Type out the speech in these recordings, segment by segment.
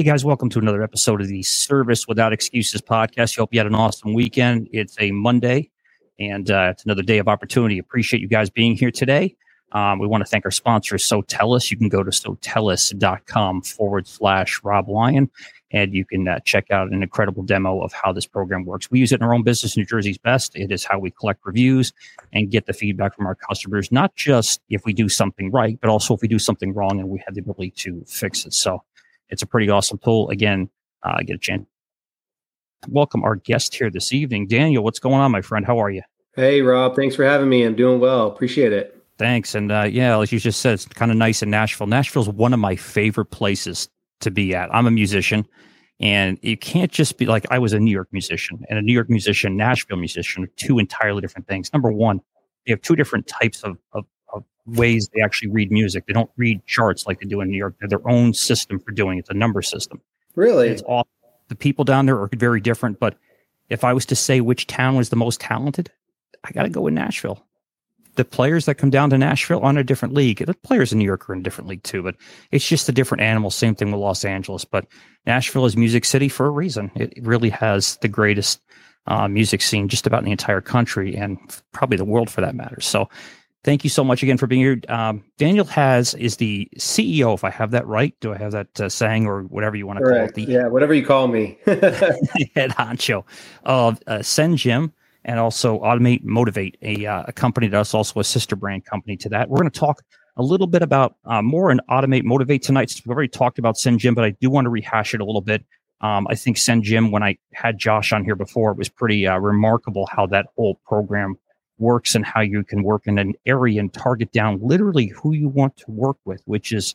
Hey guys, welcome to another episode of the Service Without Excuses podcast. Hope you had an awesome weekend. It's a Monday and uh, it's another day of opportunity. Appreciate you guys being here today. Um, we want to thank our sponsor, Sotellus. You can go to sotellus.com forward slash Rob Lyon and you can uh, check out an incredible demo of how this program works. We use it in our own business, New Jersey's best. It is how we collect reviews and get the feedback from our customers, not just if we do something right, but also if we do something wrong and we have the ability to fix it. So it's a pretty awesome tool. Again, uh, get a chance. Welcome our guest here this evening, Daniel. What's going on, my friend? How are you? Hey, Rob. Thanks for having me. I'm doing well. Appreciate it. Thanks. And uh, yeah, like you just said, it's kind of nice in Nashville. Nashville's one of my favorite places to be at. I'm a musician, and you can't just be like I was a New York musician and a New York musician, Nashville musician, two entirely different things. Number one, they have two different types of, of ways they actually read music. They don't read charts like they do in New York. They're their own system for doing it. It's a number system. Really? It's all the people down there are very different. But if I was to say which town was the most talented, I got to go with Nashville. The players that come down to Nashville are on a different league. The players in New York are in a different league too, but it's just a different animal. Same thing with Los Angeles. But Nashville is music city for a reason. It really has the greatest uh, music scene just about in the entire country and probably the world for that matter. So Thank you so much again for being here. Um, Daniel has is the CEO, if I have that right. Do I have that uh, saying or whatever you want to call it? The yeah, whatever you call me. head honcho of uh, SendJim and also Automate Motivate, a, uh, a company that's also a sister brand company to that. We're going to talk a little bit about uh, more in Automate Motivate tonight. We've already talked about SendJim, but I do want to rehash it a little bit. Um, I think SendJim, when I had Josh on here before, it was pretty uh, remarkable how that whole program works and how you can work in an area and target down literally who you want to work with, which is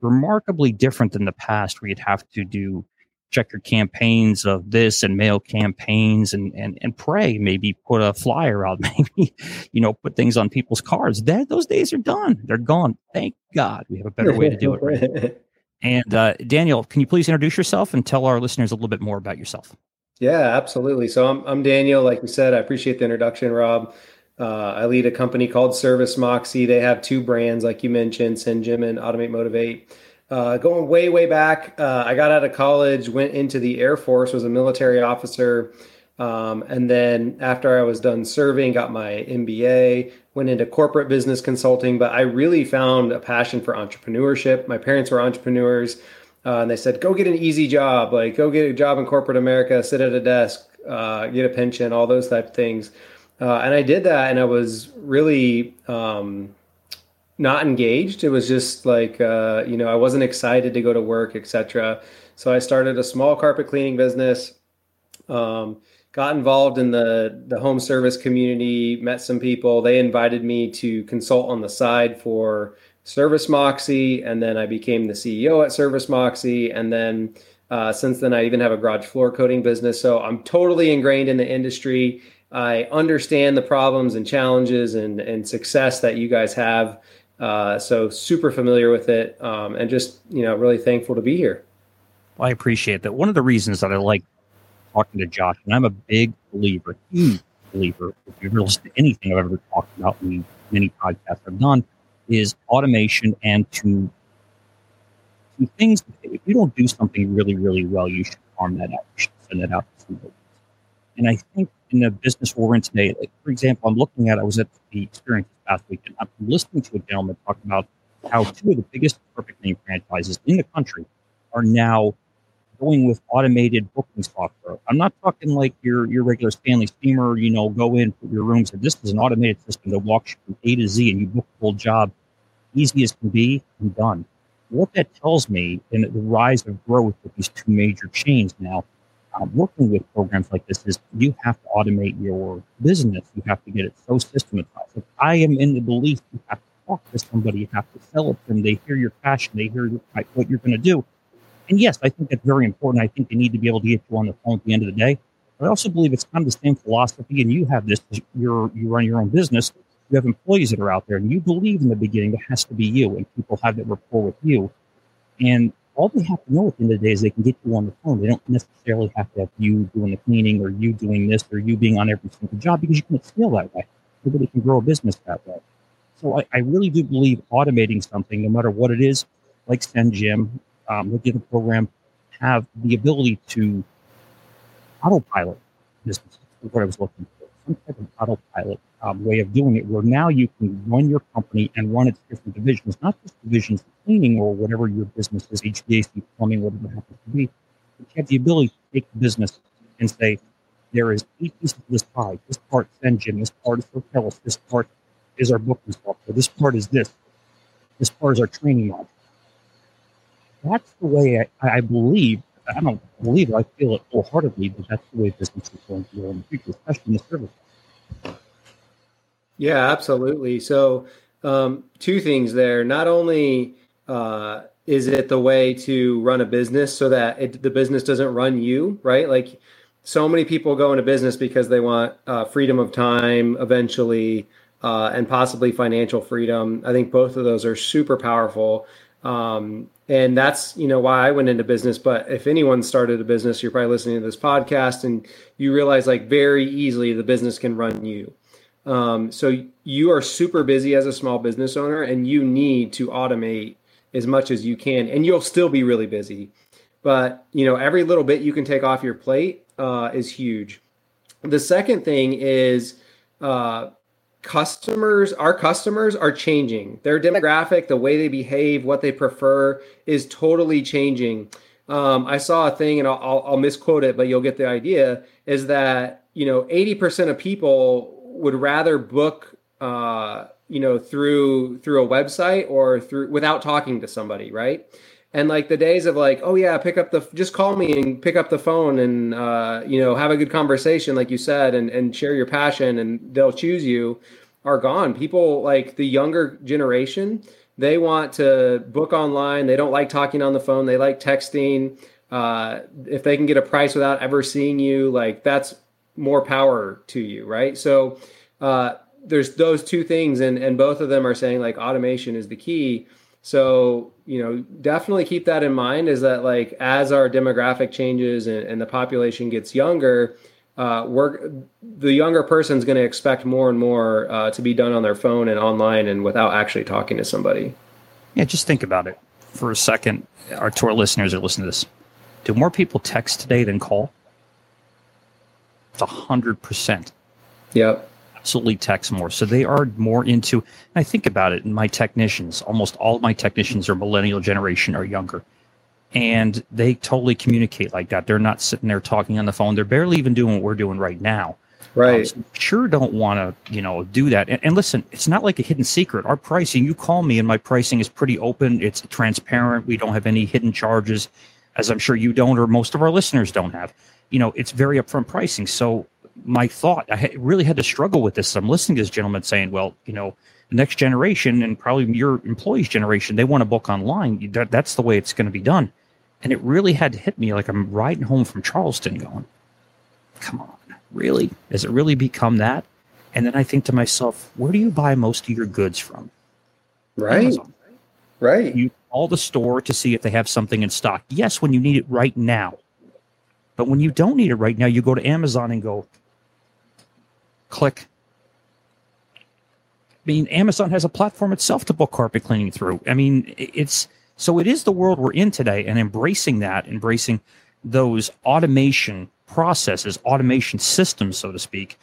remarkably different than the past where you'd have to do check your campaigns of this and mail campaigns and, and, and pray, maybe put a flyer out, maybe, you know, put things on people's cars. That, those days are done. They're gone. Thank God we have a better way to do it. Right? and uh, Daniel, can you please introduce yourself and tell our listeners a little bit more about yourself? Yeah, absolutely. So I'm, I'm Daniel. Like you said, I appreciate the introduction, Rob. Uh, I lead a company called Service Moxie. They have two brands, like you mentioned, SendJim and Automate Motivate. Uh, going way, way back, uh, I got out of college, went into the Air Force, was a military officer. Um, and then after I was done serving, got my MBA, went into corporate business consulting. But I really found a passion for entrepreneurship. My parents were entrepreneurs. Uh, and they said, go get an easy job, like go get a job in corporate America, sit at a desk, uh, get a pension, all those type of things. Uh, and I did that, and I was really um, not engaged. It was just like uh, you know I wasn't excited to go to work, etc. So I started a small carpet cleaning business. Um, got involved in the the home service community. Met some people. They invited me to consult on the side for Service Moxie, and then I became the CEO at Service Moxie, and then. Uh, since then, I even have a garage floor coating business. So I'm totally ingrained in the industry. I understand the problems and challenges and, and success that you guys have. Uh, so super familiar with it, um, and just you know really thankful to be here. Well, I appreciate that. One of the reasons that I like talking to Josh, and I'm a big believer, huge believer, if you've listened to anything I've ever talked about in many podcasts I've done, is automation and to do things. If you don't do something really, really well, you should farm that out. You should send that out to somebody. And I think in the business we're in today, like for example, I'm looking at I was at the experience last week and I'm listening to a gentleman talk about how two of the biggest perfect name franchises in the country are now going with automated booking software. I'm not talking like your your regular Stanley Steamer, you know, go in, put your rooms. And this is an automated system that walks you from A to Z and you book the whole job easy as can be and done. What that tells me in the rise of growth with these two major chains now um, working with programs like this is you have to automate your business. You have to get it so systematized. If I am in the belief you have to talk to somebody, you have to sell it to them. They hear your passion. They hear what you're going to do. And yes, I think that's very important. I think they need to be able to get you on the phone at the end of the day. But I also believe it's kind of the same philosophy. And you have this, you're, you run your own business. You have employees that are out there and you believe in the beginning it has to be you and people have that rapport with you. And all they have to know at the end of the day is they can get you on the phone. They don't necessarily have to have you doing the cleaning or you doing this or you being on every single job because you can scale that way. Nobody can grow a business that way. So I, I really do believe automating something, no matter what it is, like SendJim, um, look at the program, have the ability to autopilot business. What I was looking for. Some type of autopilot um, way of doing it, where now you can run your company and run its different divisions, not just divisions of cleaning or whatever your business is, HVAC, plumbing, whatever it happens to be. But you have the ability to take the business and say, there is eight pieces of this pie. This part is engine. This part is Sotellus. This part is our booking software. This part is this. This part is our training module. That's the way I, I believe. I don't believe it. I feel it wholeheartedly, but that's the way business is going to go in the future, especially in the service. Yeah, absolutely. So, um, two things there. Not only uh, is it the way to run a business so that it, the business doesn't run you, right? Like, so many people go into business because they want uh, freedom of time eventually uh, and possibly financial freedom. I think both of those are super powerful. Um, and that's you know why I went into business. But if anyone started a business, you're probably listening to this podcast and you realize like very easily the business can run you. Um, so you are super busy as a small business owner, and you need to automate as much as you can, and you'll still be really busy. But you know every little bit you can take off your plate uh, is huge. The second thing is uh, customers our customers are changing their demographic the way they behave what they prefer is totally changing um, i saw a thing and I'll, I'll, misquote it but you'll get the idea is that you know 80% of people would rather book uh, you know through through a website or through without talking to somebody right? And like the days of like oh yeah pick up the just call me and pick up the phone and uh, you know have a good conversation like you said and, and share your passion and they'll choose you are gone. People like the younger generation they want to book online. They don't like talking on the phone. They like texting. Uh, if they can get a price without ever seeing you like that's more power to you right so uh, there's those two things and and both of them are saying like automation is the key so, you know, definitely keep that in mind is that like as our demographic changes and, and the population gets younger, uh, we're the younger person's going to expect more and more uh, to be done on their phone and online and without actually talking to somebody. Yeah, just think about it for a second. Our tour listeners are listening to this. Do more people text today than call? A hundred percent. Yep absolutely text more. So they are more into, I think about it, and my technicians, almost all of my technicians are millennial generation or younger. And they totally communicate like that. They're not sitting there talking on the phone. They're barely even doing what we're doing right now. Right. Um, so sure don't want to, you know, do that. And, and, listen, it's not like a hidden secret. Our pricing, you call me and my pricing is pretty open. It's transparent. We don't have any hidden charges, as I'm sure you don't or most of our listeners don't have. You know, it's very upfront pricing. So my thought. I really had to struggle with this. I'm listening to this gentleman saying, well, you know, the next generation and probably your employees' generation, they want to book online. That, that's the way it's going to be done. And it really had to hit me like I'm riding home from Charleston going, come on, really? Has it really become that? And then I think to myself, where do you buy most of your goods from? Right. Amazon. Right. You call the store to see if they have something in stock. Yes, when you need it right now. But when you don't need it right now, you go to Amazon and go, click. I mean, Amazon has a platform itself to book carpet cleaning through. I mean, it's so it is the world we're in today, and embracing that, embracing those automation processes, automation systems, so to speak,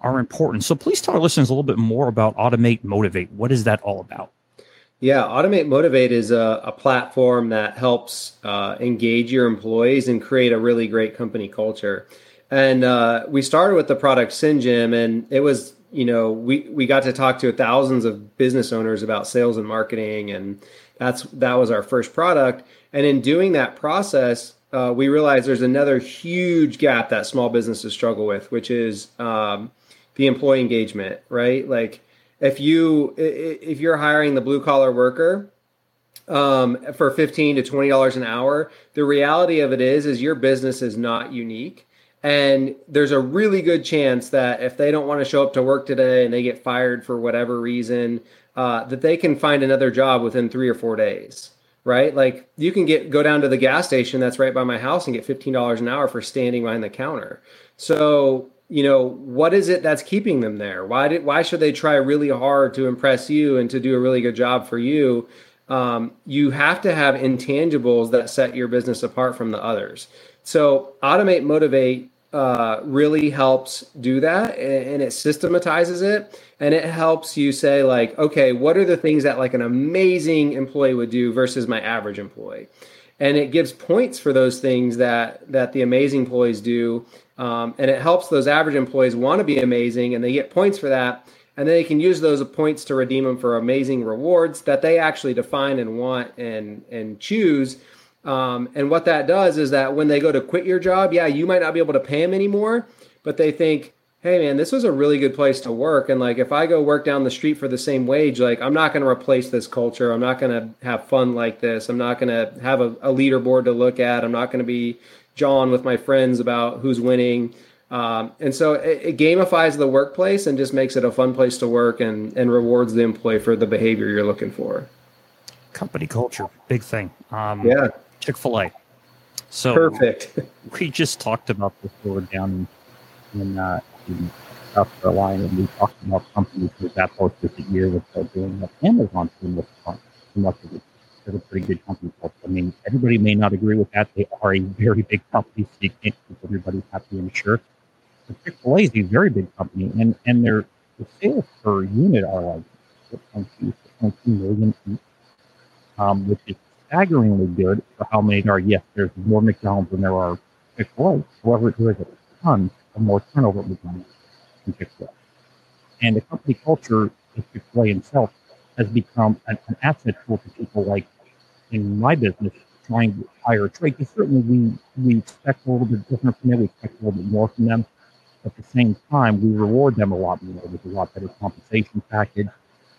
are important. So please tell our listeners a little bit more about Automate Motivate. What is that all about? Yeah, Automate Motivate is a, a platform that helps uh, engage your employees and create a really great company culture. And uh, we started with the product SendJim, and it was you know we we got to talk to thousands of business owners about sales and marketing, and that's that was our first product. And in doing that process, uh, we realized there's another huge gap that small businesses struggle with, which is um, the employee engagement. Right, like if you if you're hiring the blue collar worker um, for 15 to 20 dollars an hour the reality of it is is your business is not unique and there's a really good chance that if they don't want to show up to work today and they get fired for whatever reason, uh, that they can find another job within three or four days. Right? Like you can get go down to the gas station that's right by my house and get fifteen dollars an hour for standing behind the counter. So you know what is it that's keeping them there? Why did why should they try really hard to impress you and to do a really good job for you? um, you have to have intangibles that set your business apart from the others. So, automate, motivate uh, really helps do that and it systematizes it and it helps you say like okay what are the things that like an amazing employee would do versus my average employee and it gives points for those things that that the amazing employees do um, and it helps those average employees want to be amazing and they get points for that and then they can use those points to redeem them for amazing rewards that they actually define and want and and choose um, and what that does is that when they go to quit your job, yeah, you might not be able to pay them anymore, but they think, hey, man, this was a really good place to work. And like, if I go work down the street for the same wage, like, I'm not going to replace this culture. I'm not going to have fun like this. I'm not going to have a, a leaderboard to look at. I'm not going to be John with my friends about who's winning. Um, and so it, it, gamifies the workplace and just makes it a fun place to work and, and rewards the employee for the behavior you're looking for. Company culture, big thing. Um, yeah. Chick Fil A. So perfect. we just talked about this over down in, in, uh, in South Carolina, and we talked about companies with that post this year with doing what Amazon doing with much of it. They're a pretty good company. I mean, everybody may not agree with that. They are a very big company, so you can't keep everybody happy and sure. But Chick Fil A is a very big company, and and their the sales per unit are like 6.2 million each, um, which is staggeringly good for how many are. Yes, there's more McDonald's than there are Chick fil A. However, there is a ton of more turnover at McDonald's than Chick fil A. And the company culture of Chick fil A itself has become an, an asset tool for people like in my business trying to hire a trade. Because certainly we, we expect a little bit different from them, we expect a little bit more from them. At the same time, we reward them a lot more with a lot better compensation package.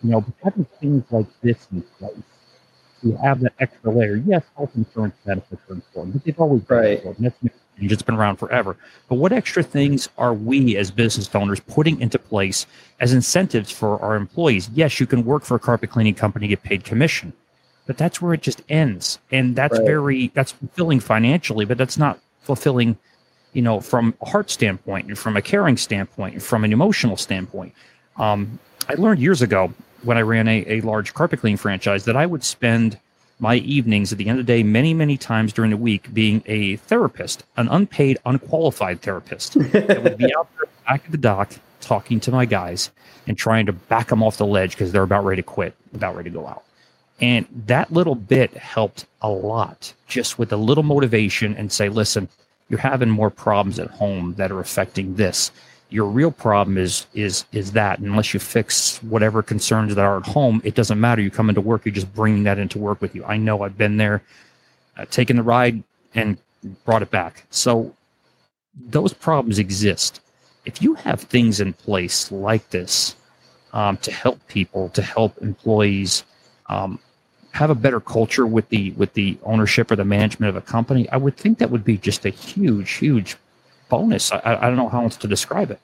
You know, but having things like this in place to have that extra layer. Yes, health insurance benefits are important, but they've always been right. important. That's it's been around forever. But what extra things are we as business owners putting into place as incentives for our employees? Yes, you can work for a carpet cleaning company, get paid commission, but that's where it just ends. And that's right. very, that's fulfilling financially, but that's not fulfilling, you know, from a heart standpoint and from a caring standpoint and from an emotional standpoint. Um, I learned years ago when I ran a, a large carpet cleaning franchise that I would spend my evenings at the end of the day many, many times during the week being a therapist, an unpaid, unqualified therapist that would be out there back at the dock talking to my guys and trying to back them off the ledge because they're about ready to quit, about ready to go out. And that little bit helped a lot just with a little motivation and say, listen, you're having more problems at home that are affecting this your real problem is is is that unless you fix whatever concerns that are at home it doesn't matter. You come into work you're just bringing that into work with you. I know i've been there uh, taken the ride and brought it back. So those problems exist. If you have things in place like this um, to help people to help employees um, have a better culture with the with the ownership or the management of a company i would think that would be just a huge huge bonus. I, I don't know how else to describe it.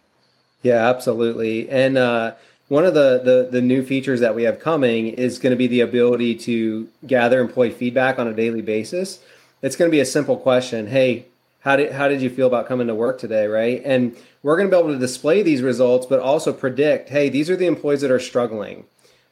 Yeah, absolutely. And uh, one of the, the the new features that we have coming is going to be the ability to gather employee feedback on a daily basis. It's going to be a simple question. Hey, how did how did you feel about coming to work today? Right, and we're going to be able to display these results, but also predict. Hey, these are the employees that are struggling.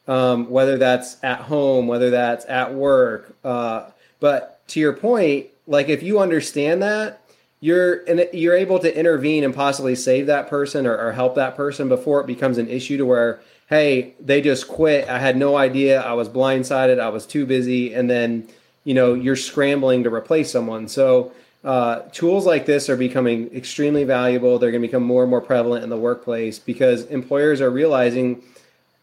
Um, whether that's at home, whether that's at work. Uh, but to your point, like if you understand that, you're and you're able to intervene and possibly save that person or, or, help that person before it becomes an issue to where hey they just quit. I had no idea. I was blindsided. I was too busy. And then you know you're scrambling to replace someone. So uh, tools like this are becoming extremely valuable. They're going to become more and more prevalent in the workplace because employers are realizing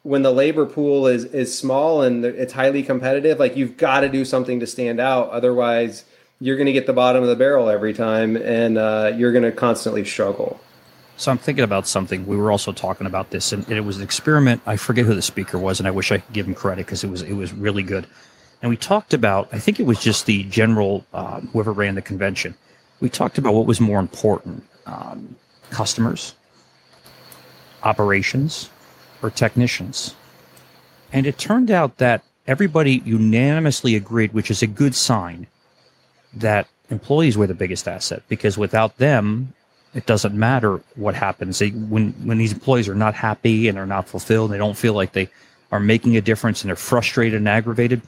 when the labor pool is is small and it's highly competitive like you've got to do something to stand out. Otherwise you're going to get the bottom of the barrel every time, and uh, you're going to constantly struggle. So I'm thinking about something. We were also talking about this, and it was an experiment. I forget who the speaker was, and I wish I could give him credit because it was it was really good. And we talked about. I think it was just the general uh, whoever ran the convention. We talked about what was more important: um, customers, operations, or technicians. And it turned out that everybody unanimously agreed, which is a good sign, that employees were the biggest asset because without them, it doesn't matter what happens. They, when when these employees are not happy and are not fulfilled, they don't feel like they are making a difference, and they're frustrated and aggravated.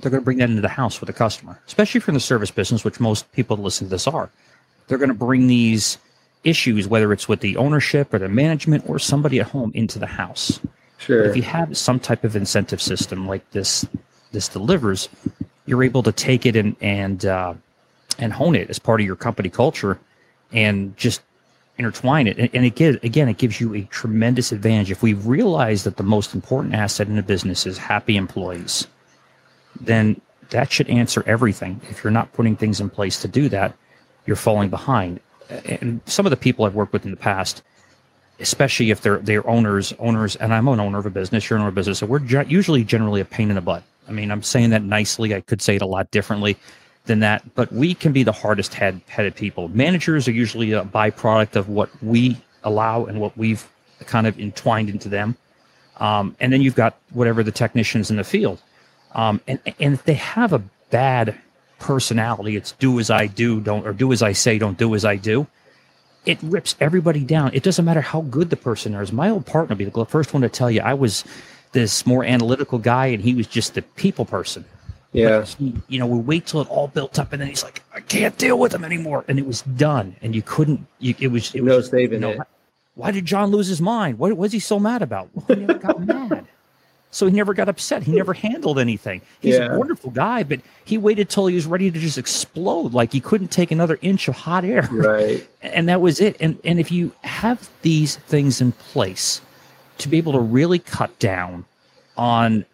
they're going to bring that into the house with the customer, especially if you're in the service business, which most people that listen to this are. They're going to bring these issues, whether it's with the ownership or the management or somebody at home, into the house. Sure. But if you have some type of incentive system like this, this delivers, you're able to take it and and uh, and hone it as part of your company culture, and just intertwine it. And, and it gives, again, it gives you a tremendous advantage. If we realize that the most important asset in a business is happy employees, then that should answer everything. If you're not putting things in place to do that, you're falling behind. And some of the people I've worked with in the past, especially if they're they're owners, owners, and I'm an owner of a business, you're an owner of a business, so we're usually generally a pain in the butt. I mean, I'm saying that nicely. I could say it a lot differently than that, but we can be the hardest head headed people. Managers are usually a byproduct of what we allow and what we've kind of entwined into them. Um, and then you've got whatever the technicians in the field. Um, and, and if they have a bad personality, it's do as I do, don't, or do as I say, don't do as I do. It rips everybody down. It doesn't matter how good the person is. My old partner be the first one to tell you I was this more analytical guy and he was just the people person. Yeah. He, you know, we wait till it all built up and then he's like, I can't deal with him anymore. And it was done. And you couldn't, you, it was, it no was, saving you know, it. why did John lose his mind? What was he so mad about? Well, he never got mad. So he never got upset. He never handled anything. He's Yeah. a wonderful guy, but he waited till he was ready to just explode. Like he couldn't take another inch of hot air. Right. And that was it. And and if you have these things in place to be able to really cut down on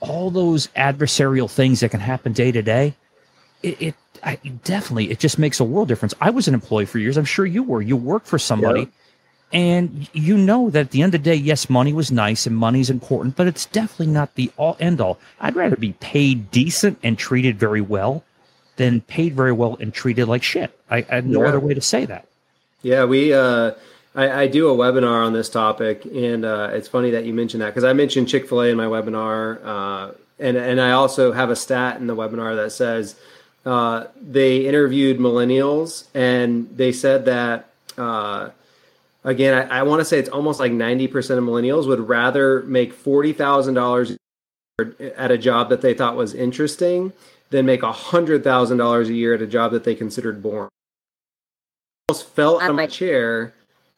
all those adversarial things that can happen day to day, it, it I, definitely it just makes a world difference. I was an employee for years. I'm sure you were. You worked for somebody, Yeah. and you know that at the end of the day, yes, money was nice and money's important, but it's definitely not the all end all. I'd rather be paid decent and treated very well than paid very well and treated like shit. I, I have no Yeah. other way to say that. Yeah, we. Uh, I, I do a webinar on this topic, and uh, it's funny that you mentioned that because I mentioned Chick Fil A in my webinar, uh, and and I also have a stat in the webinar that says uh, they interviewed millennials, and they said that. Uh, Again, I, I want to say it's almost like ninety percent of millennials would rather make forty thousand dollars at a job that they thought was interesting than make hundred thousand dollars a year at a job that they considered boring almost fell out of my chair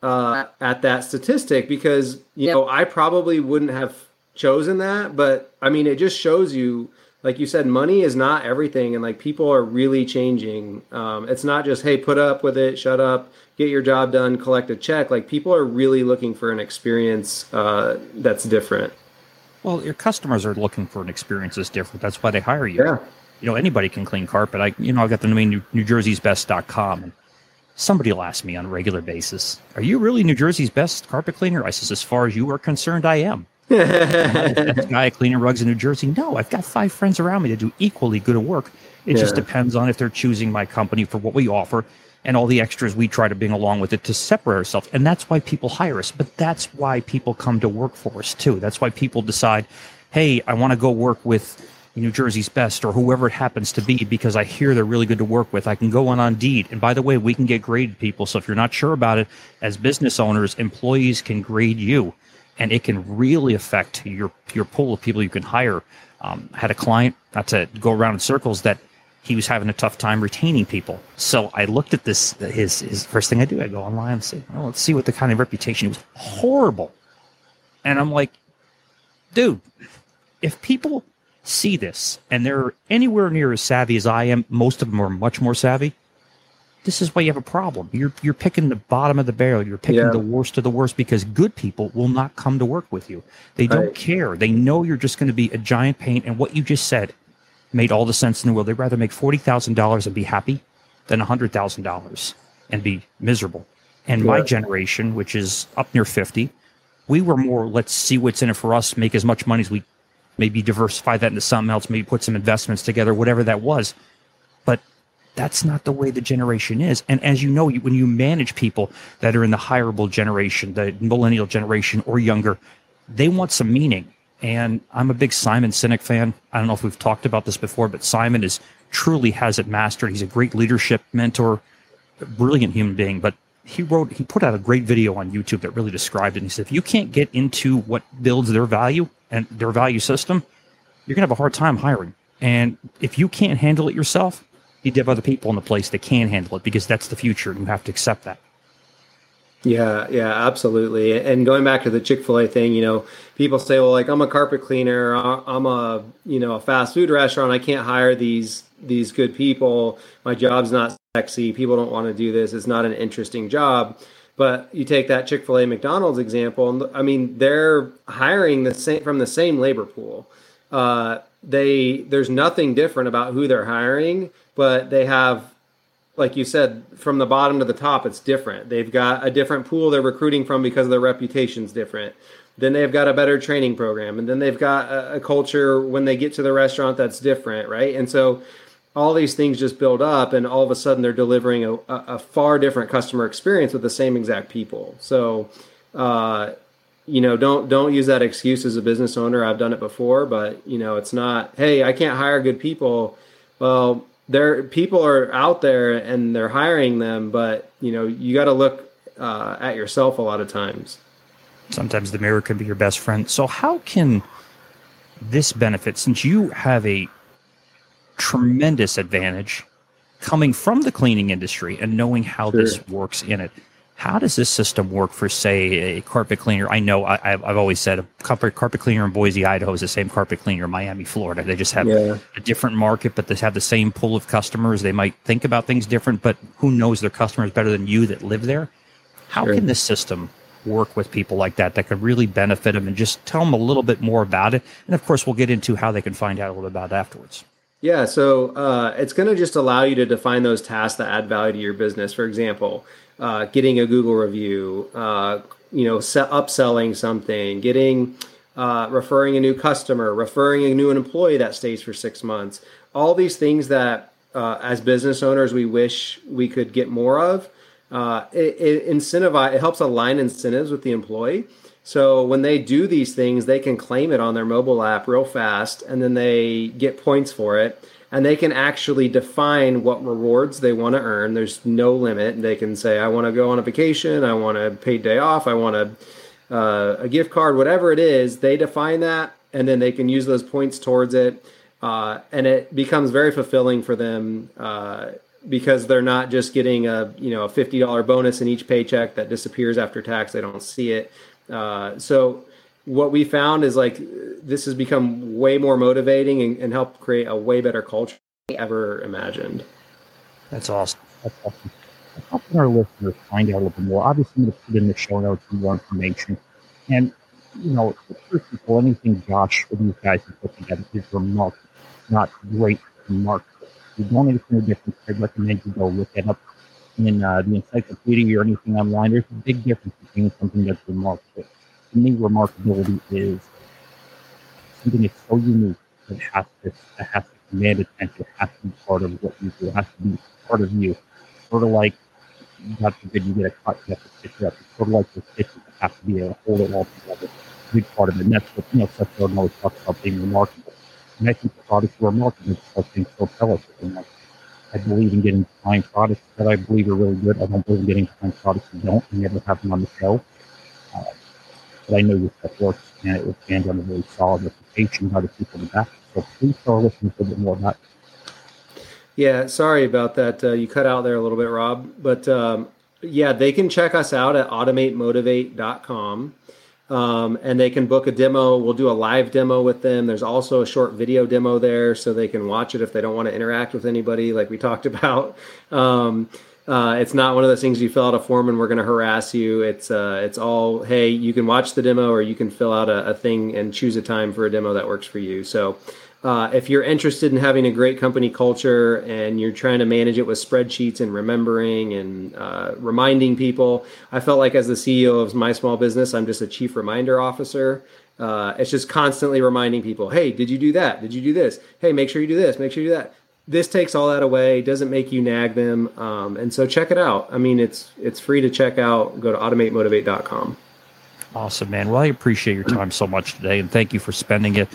uh, at that statistic because you know I probably wouldn't have chosen that, but I mean it just shows you, like you said, money is not everything, and like people are really changing. Um, it's not just hey, put up with it, shut up, get your job done, collect a check. Like people are really looking for an experience uh, that's different. Well, your customers are looking for an experience that's different. That's why they hire you. Yeah. You know, anybody can clean carpet. I, you know, I've got the domain New, New Jersey's Best.com and somebody will ask me on a regular basis, are you really New Jersey's best carpet cleaner? I says, as far as you are concerned, I am. Best guy cleaning rugs in New Jersey. No, I've got five friends around me that do equally good work. It just depends on if they're choosing my company for what we offer and all the extras we try to bring along with it to separate ourselves. And that's why people hire us. But that's why people come to work for us too. That's why people decide, hey, I want to go work with New Jersey's best or whoever it happens to be because I hear they're really good to work with. I can go on Indeed. And by the way, we can get graded people. So if you're not sure about it, as business owners, employees can grade you and it can really affect your your pool of people you can hire. Um, I had a client, not to go around in circles, that he was having a tough time retaining people. So I looked at this. His his first thing I do, I go online and say, "Oh, let's see what the kind of reputation." It was horrible, and I'm like, dude, if people see this and they're anywhere near as savvy as I am, most of them are much more savvy. This is why you have a problem. You're you're picking the bottom of the barrel. You're picking Yeah. the worst of the worst because good people will not come to work with you. They don't Right. care. They know you're just going to be a giant pain. And what you just said made all the sense in the world. They'd rather make forty thousand dollars and be happy than hundred thousand dollars and be miserable. And my generation, which is up near fifty, we were more let's see what's in it for us, make as much money as we maybe diversify that into something else, maybe put some investments together, whatever that was. But that's not the way the generation is. And as you know, when you manage people that are in the hireable generation, the millennial generation or younger, they want some meaning. And I'm a big Simon Sinek fan. I don't know if we've talked about this before, but Simon is truly has it mastered. He's a great leadership mentor, brilliant human being. But he wrote, he put out a great video on YouTube that really described it. And he said, if you can't get into what builds their value and their value system, you're gonna have a hard time hiring. And if you can't handle it yourself, you have other people in the place that can handle it because that's the future and you have to accept that. Yeah, yeah, absolutely. And going back to the Chick Fil A thing, you know, people say, "Well, like I'm a carpet cleaner, I'm a you know a fast food restaurant. I can't hire these these good people. My job's not sexy. People don't want to do this. It's not an interesting job." But you take that Chick Fil A, McDonald's example, and I mean, they're hiring the same from the same labor pool. Uh, they there's nothing different about who they're hiring, but they have like you said, from the bottom to the top, it's different. They've got a different pool they're recruiting from because their reputation's different. Then they've got a better training program, and then they've got a, a culture when they get to the restaurant that's different, right? And so all these things just build up, and all of a sudden they're delivering a, a far different customer experience with the same exact people. So, uh, you know, don't don't use that excuse as a business owner. I've done it before, but you know, it's not. Hey, I can't hire good people. Well, there people are out there and they're hiring them, but you know you got to look uh, at yourself a lot of times. Sometimes the mirror can be your best friend. So how can this benefit since you have a tremendous advantage coming from the cleaning industry and knowing how sure. this works in it? How does this system work for, say, a carpet cleaner? I know I, have always said a carpet, carpet cleaner in Boise, Idaho is the same carpet cleaner in Miami, Florida. They just have yeah. a different market, but they have the same pool of customers. They might think about things different, but who knows their customers better than you that live there? How sure. can this system work with people like that that could really benefit them and just tell them a little bit more about it? And of course, we'll get into how they can find out a little bit about it afterwards. Yeah, so uh, it's going to just allow you to define those tasks that add value to your business. For example, uh, getting a Google review, uh, you know, upselling something, getting uh, referring a new customer, referring a new employee that stays for six months. All these things that, uh, as business owners, we wish we could get more of. Uh, it, it incentivize. It helps align incentives with the employee. So when they do these things, they can claim it on their mobile app real fast, and then they get points for it and they can actually define what rewards they want to earn. There's no limit. They can say, I want to go on a vacation, I want a paid day off, I want a, uh, a gift card, whatever it is. They define that, and then they can use those points towards it. Uh, and it becomes very fulfilling for them uh, because they're not just getting a you know a fifty dollar bonus in each paycheck that disappears after tax. They don't see it. Uh, so what we found is like this has become way more motivating and, and helped create a way better culture than ever imagined. That's awesome. That's awesome. Helping our listeners find out a little bit more. Obviously, I'm going to put in the show notes more information. And, you know, first of all, anything Josh or these guys have put together is remarkable, not great, remarkable. You don't understand the difference, I recommend you go look it up in uh, the encyclopedia or anything online. There's a big difference between something that's remarkable to me, remarkability is something that's so unique that has to, that has to command attention, it has to be part of what you do, has to be part of you. Sort of like, God forbid you get a cut, you have to stitch it up. It's sort of like the stitches that have to be able to hold it all together. Big part of it. And that's what, you know, Seth Godin always talks about being remarkable. And I think the products are remarkable because things so tell us that I believe in getting fine products that I believe are really good. I don't believe in getting fine products that don't. I never have them on the shelf. Uh, but I know your stuff works and it will stand on a really solid reputation by the people in back. So please our listeners a bit more about it. Yeah, sorry about that. Uh, you cut out there a little bit, Rob. But um, yeah, they can check us out at automatemotivate.com. Um, and they can book a demo. We'll do a live demo with them. There's also a short video demo there, so they can watch it if they don't want to interact with anybody, like we talked about. Um, uh, it's not one of those things you fill out a form and we're going to harass you. It's uh, it's all hey, you can watch the demo or you can fill out a, a thing and choose a time for a demo that works for you. So uh, if you're interested in having a great company culture and you're trying to manage it with spreadsheets and remembering and uh, reminding people, I felt like as the CEO of my small business, I'm just a chief reminder officer. Uh, it's just constantly reminding people, hey, did you do that? Did you do this? Hey, make sure you do this. Make sure you do that this takes all that away doesn't make you nag them um, and so check it out i mean it's it's free to check out go to automatemotivate.com awesome man well i appreciate your time so much today and thank you for spending it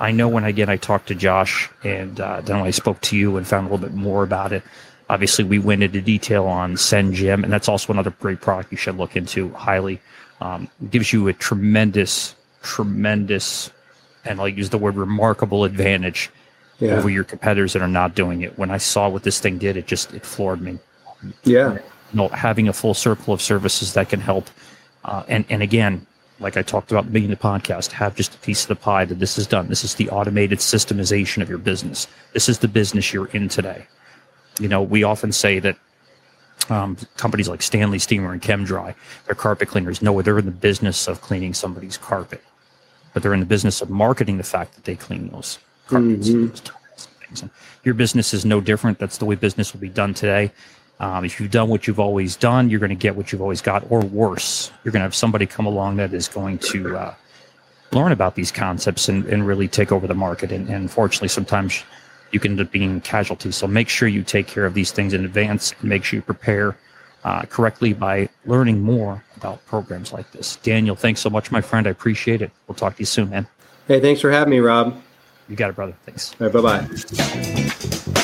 i know when again i talked to josh and uh, then i spoke to you and found a little bit more about it obviously we went into detail on SendJim and that's also another great product you should look into highly um, gives you a tremendous tremendous and i'll use the word remarkable advantage yeah. over your competitors that are not doing it. When I saw what this thing did, it just it floored me. Yeah. You know, having a full circle of services that can help. Uh, and and again, like I talked about in the beginning of the podcast, have just a piece of the pie that this is done. This is the automated systemization of your business. This is the business you're in today. You know, we often say that um, companies like Stanley Steamer and ChemDry, they're carpet cleaners. No, they're in the business of cleaning somebody's carpet, but they're in the business of marketing the fact that they clean those carpets. Mm-hmm. your business is no different. That's the way business will be done today. Um, if you've done what you've always done, you're going to get what you've always got, or worse, you're going to have somebody come along that is going to uh, learn about these concepts and, and really take over the market. And, and unfortunately, sometimes you can end up being casualties. So make sure you take care of these things in advance and make sure you prepare uh, correctly by learning more about programs like this. Daniel, thanks so much, my friend. I appreciate it. We'll talk to you soon, man. Hey, thanks for having me, Rob. You got it, brother. Thanks. All right, bye bye.